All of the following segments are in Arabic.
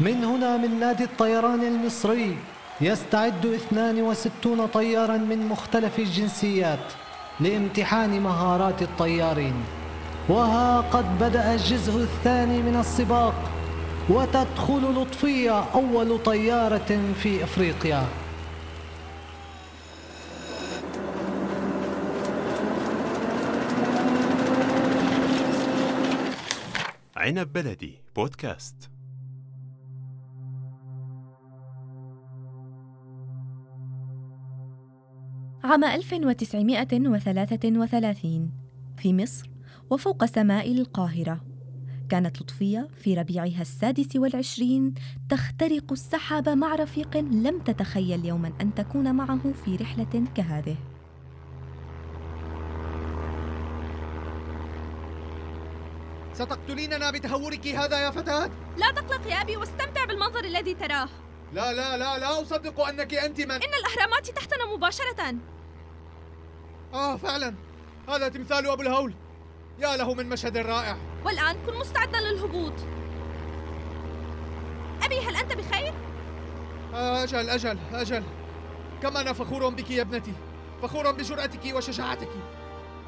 من هنا من نادي الطيران المصري يستعد 62 طيارا من مختلف الجنسيات لامتحان مهارات الطيارين. وها قد بدأ الجزء الثاني من السباق وتدخل لطفية أول طيارة في أفريقيا. عنب بلدي بودكاست. عام 1933 في مصر وفوق سماء القاهرة. كانت لطفية في ربيعها السادس والعشرين تخترق السحاب مع رفيق لم تتخيل يوما أن تكون معه في رحلة كهذه. ستقتليننا بتهورك هذا يا فتاة؟ لا تقلق يا أبي واستمتع بالمنظر الذي تراه. لا لا لا لا أصدق أنك أنت من إن الأهرامات تحتنا مباشرة. آه فعلا. هذا تمثال أبو الهول. يا له من مشهد رائع. والآن كن مستعدا للهبوط. أبي هل أنت بخير؟ أجل أجل أجل. كم أنا فخور بك يا ابنتي. فخور بجرأتك وشجاعتك.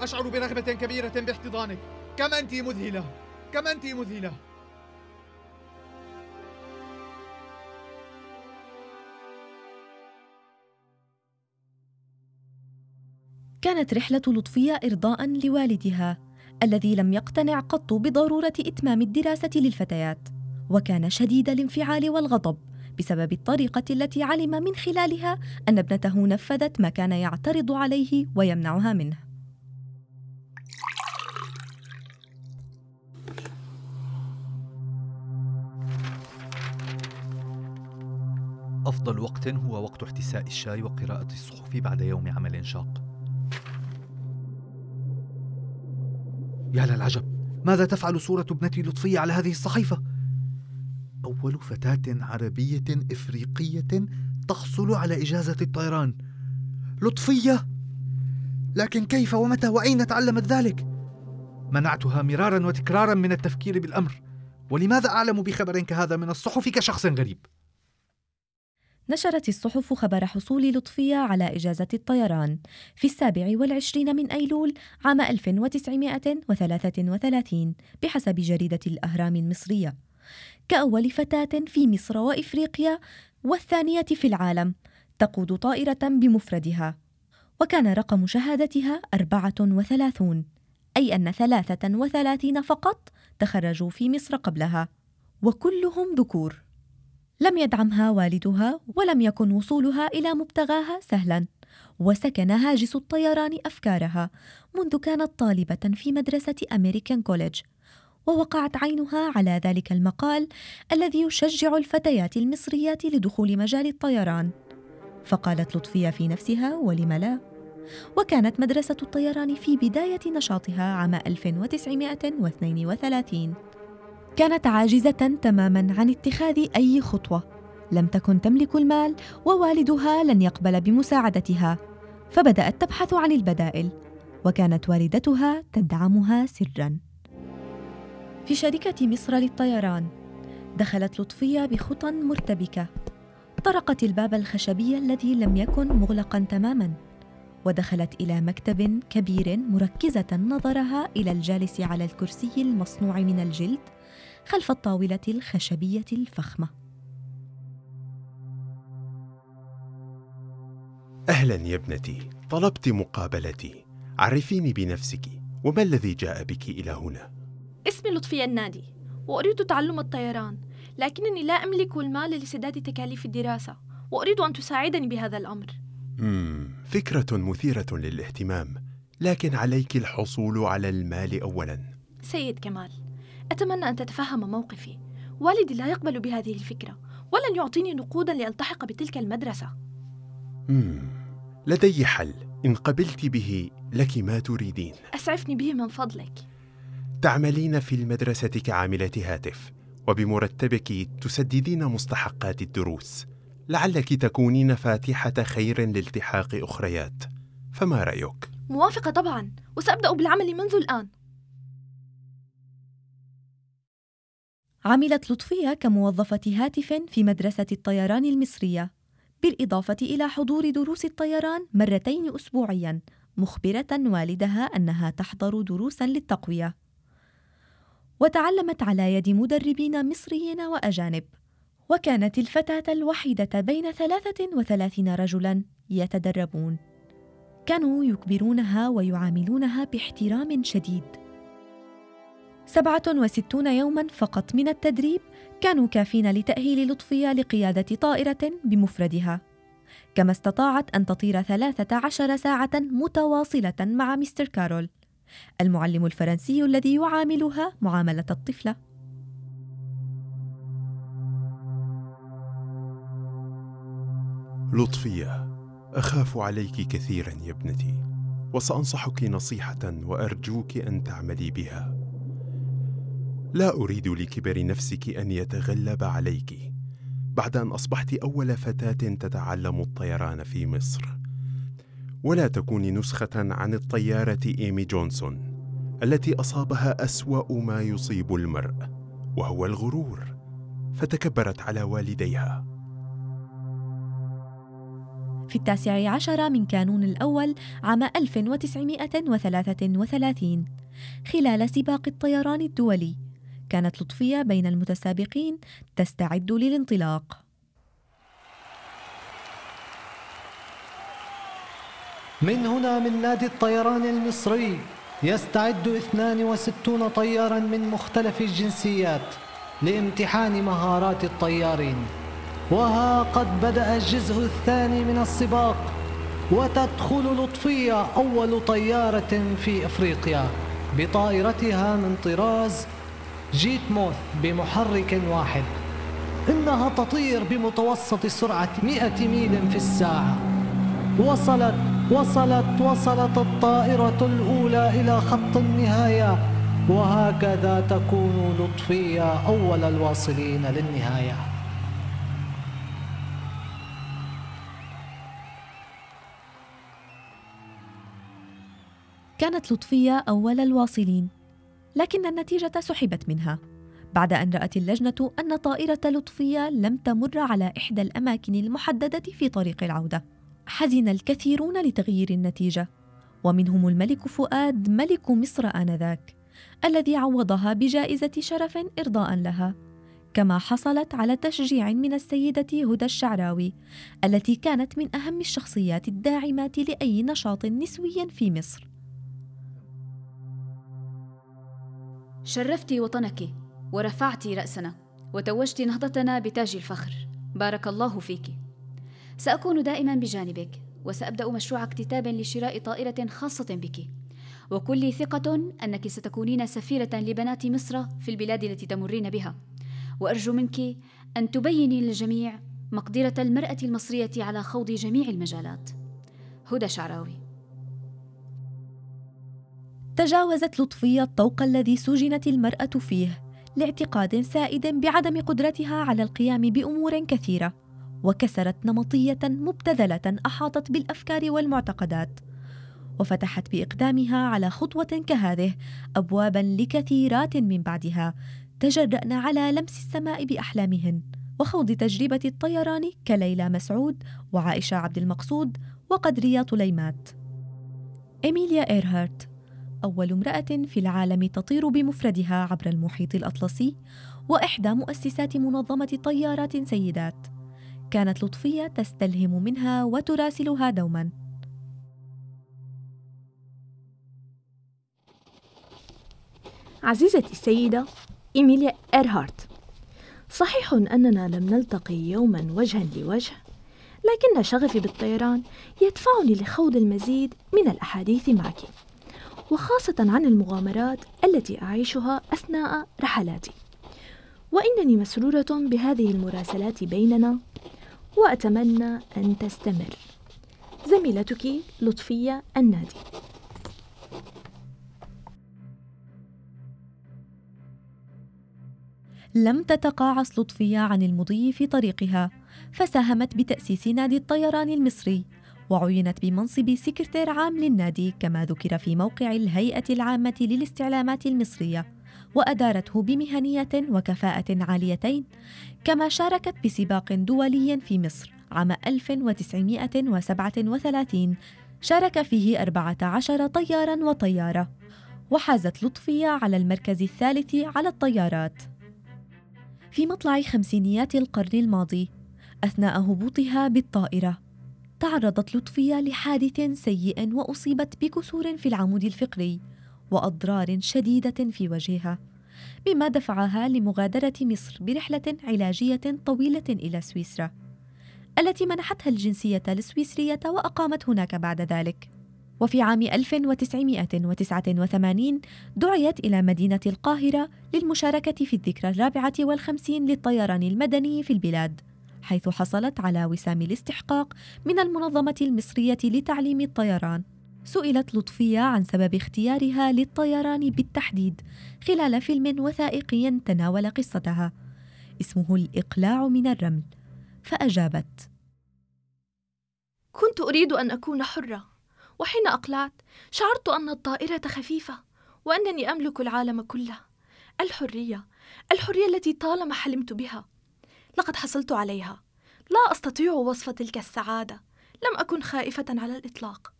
أشعر برغبة كبيرة باحتضانك. كم أنت مذهلة. كم أنت مذهلة. كانت رحلة لطفية إرضاء لوالدها الذي لم يقتنع قط بضرورة إتمام الدراسة للفتيات وكان شديد الانفعال والغضب بسبب الطريقة التي علم من خلالها أن ابنته نفذت ما كان يعترض عليه ويمنعها منه. أفضل وقت هو وقت احتساء الشاي وقراءة الصحف بعد يوم عمل شاق. يا للعجب ماذا تفعل صورة ابنتي لطفية على هذه الصحيفة؟ أول فتاة عربية إفريقية تحصل على إجازة الطيران لطفية لكن كيف ومتى وأين تعلمت ذلك؟ منعتها مرارا وتكرارا من التفكير بالأمر ولماذا أعلم بخبر كهذا من الصحف كشخص غريب؟ نشرت الصحف خبر حصول لطفية على إجازة الطيران في السابع والعشرين من أيلول عام 1933 بحسب جريدة الأهرام المصرية. كأول فتاة في مصر وإفريقيا والثانية في العالم تقود طائرة بمفردها وكان رقم شهادتها أربعة وثلاثون أي أن ثلاثة وثلاثين فقط تخرجوا في مصر قبلها وكلهم ذكور. لم يدعمها والدها ولم يكن وصولها إلى مبتغاها سهلا وسكن هاجس الطيران أفكارها منذ كانت طالبة في مدرسة أمريكان كوليدج ووقعت عينها على ذلك المقال الذي يشجع الفتيات المصريات لدخول مجال الطيران. فقالت لطفية في نفسها ولم لا؟ وكانت مدرسة الطيران في بداية نشاطها عام 1932 كانت عاجزة تماما عن اتخاذ أي خطوة. لم تكن تملك المال ووالدها لن يقبل بمساعدتها. فبدأت تبحث عن البدائل وكانت والدتها تدعمها سرا. في شركة مصر للطيران دخلت لطفية بخطى مرتبكة. طرقت الباب الخشبي الذي لم يكن مغلقا تماما. ودخلت إلى مكتب كبير مركزة نظرها إلى الجالس على الكرسي المصنوع من الجلد خلف الطاولة الخشبية الفخمة. أهلا يا ابنتي، طلبت مقابلتي. عرفيني بنفسك، وما الذي جاء بك إلى هنا؟ اسمي لطفية النادي، وأريد تعلم الطيران، لكنني لا أملك المال لسداد تكاليف الدراسة، وأريد أن تساعدني بهذا الأمر. فكرة مثيرة للاهتمام، لكن عليك الحصول على المال أولاً. سيد كمال، أتمنى أن تتفهم موقفي. والدي لا يقبل بهذه الفكرة ولن يعطيني نقودا لألتحق بتلك المدرسة. مم. لدي حل. إن قبلت به لك ما تريدين. أسعفني به من فضلك. تعملين في المدرسة كعاملة هاتف وبمرتبك تسددين مستحقات الدروس. لعلك تكونين فاتحة خير لالتحاق أخريات. فما رأيك؟ موافقة طبعا. وسأبدأ بالعمل منذ الآن. عملت لطفية كموظفة هاتف في مدرسة الطيران المصرية بالإضافة إلى حضور دروس الطيران مرتين أسبوعياً مخبرة والدها أنها تحضر دروساً للتقوية. وتعلمت على يد مدربين مصريين وأجانب. وكانت الفتاة الوحيدة بين ثلاثة وثلاثين رجلاً يتدربون. كانوا يكبرونها ويعاملونها باحترام شديد. 67 يوما فقط من التدريب كانوا كافين لتأهيل لطفية لقيادة طائرة بمفردها. كما استطاعت أن تطير 13 ساعة متواصلة مع مستر كارول المعلم الفرنسي الذي يعاملها معاملة الطفلة. لطفيه أخاف عليك كثيرا يا ابنتي وسأنصحك نصيحة وأرجوك أن تعملي بها. لا أريد لكبر نفسك أن يتغلب عليك. بعد أن أصبحت أول فتاة تتعلم الطيران في مصر. ولا تكوني نسخة عن الطيارة إيمي جونسون التي أصابها أسوأ ما يصيب المرء وهو الغرور فتكبرت على والديها. في التاسع عشر من كانون الأول عام 1933 خلال سباق الطيران الدولي. كانت لطفية بين المتسابقين تستعد للانطلاق. من هنا من نادي الطيران المصري يستعد 62 طيارا من مختلف الجنسيات لامتحان مهارات الطيارين. وها قد بدأ الجزء الثاني من السباق وتدخل لطفية أول طيارة في أفريقيا بطائرتها من طراز جيت موث بمحرك واحد. إنها تطير بمتوسط سرعة 100 ميل في الساعة. وصلت وصلت وصلت الطائرة الأولى إلى خط النهاية. وهكذا تكون لطفية أول الواصلين للنهاية. كانت لطفية أول الواصلين لكن النتيجة سحبت منها بعد أن رأت اللجنة أن طائرة لطفية لم تمر على إحدى الأماكن المحددة في طريق العودة. حزن الكثيرون لتغيير النتيجة ومنهم الملك فؤاد ملك مصر آنذاك الذي عوضها بجائزة شرف إرضاء لها كما حصلت على تشجيع من السيدة هدى الشعراوي التي كانت من أهم الشخصيات الداعمات لأي نشاط نسوي في مصر. شرفت وطنك ورفعت رأسنا وتوجت نهضتنا بتاج الفخر. بارك الله فيك. سأكون دائما بجانبك وسأبدأ مشروع اكتتاب لشراء طائرة خاصة بك. وكل ثقة أنك ستكونين سفيرة لبنات مصر في البلاد التي تمرين بها. وأرجو منك أن تبيني للجميع مقدرة المرأة المصرية على خوض جميع المجالات. هدى شعراوي. تجاوزت لطفية الطوق الذي سجنت المرأة فيه لاعتقاد سائد بعدم قدرتها على القيام بأمور كثيرة وكسرت نمطية مبتذلة أحاطت بالأفكار والمعتقدات وفتحت بإقدامها على خطوة كهذه أبوابا لكثيرات من بعدها تجرأن على لمس السماء بأحلامهن وخوض تجربة الطيران كليلى مسعود وعائشة عبد المقصود وقدرية طليمات إيميليا إيرهارت أول امرأة في العالم تطير بمفردها عبر المحيط الأطلسي وإحدى مؤسسات منظمة طيارات سيدات. كانت لطفية تستلهم منها وتراسلها دوما. عزيزتي السيدة إيميليا إيرهارت. صحيح أننا لم نلتقي يوما وجها لوجه لكن شغفي بالطيران يدفعني لخوض المزيد من الأحاديث معك. وخاصة عن المغامرات التي أعيشها أثناء رحلاتي. وإنني مسرورة بهذه المراسلات بيننا وأتمنى أن تستمر. زميلتك لطفية النادي. لم تتقاعس لطفية عن المضي في طريقها فساهمت بتأسيس نادي الطيران المصري. وعينت بمنصب سكرتير عام للنادي كما ذكر في موقع الهيئة العامة للاستعلامات المصرية وأدارته بمهنية وكفاءة عاليتين كما شاركت بسباق دولي في مصر عام 1937 شارك فيه 14 طيارا وطيارة وحازت لطفية على المركز الثالث على الطيارات. في مطلع خمسينيات القرن الماضي أثناء هبوطها بالطائرة تعرضت لطفية لحادث سيء وأصيبت بكسور في العمود الفقري وأضرار شديدة في وجهها مما دفعها لمغادرة مصر برحلة علاجية طويلة إلى سويسرا التي منحتها الجنسية السويسرية وأقامت هناك بعد ذلك. وفي عام 1989 دعيت إلى مدينة القاهرة للمشاركة في الذكرى الرابعة والخمسين للطيران المدني في البلاد. حيث حصلت على وسام الاستحقاق من المنظمة المصرية لتعليم الطيران. سئلت لطفية عن سبب اختيارها للطيران بالتحديد خلال فيلم وثائقي تناول قصتها. اسمه الإقلاع من الرمل. فأجابت. كنت أريد أن أكون حرة وحين أقلعت شعرت أن الطائرة خفيفة وأنني أملك العالم كله. الحرية الحرية التي طالما حلمت بها لقد حصلت عليها. لا أستطيع وصف تلك السعادة. لم أكن خائفة على الإطلاق.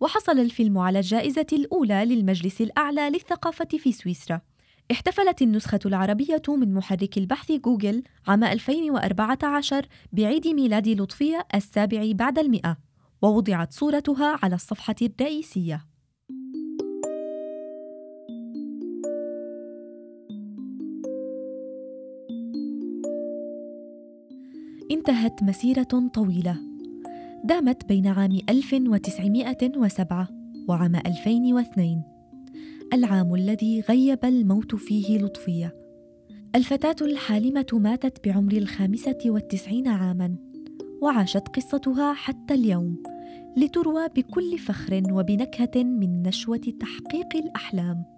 وحصل الفيلم على الجائزة الأولى للمجلس الأعلى للثقافة في سويسرا. احتفلت النسخة العربية من محرك البحث جوجل عام 2014 بعيد ميلاد لطفية السابع بعد المئة ووضعت صورتها على الصفحة الرئيسية. انتهت مسيرة طويلة. دامت بين عام 1907 وعام 2002 العام الذي غيب الموت فيه لطفية. الفتاة الحالمة ماتت بعمر الخامسة والتسعين عاماً وعاشت قصتها حتى اليوم لتروى بكل فخر وبنكهة من نشوة تحقيق الأحلام.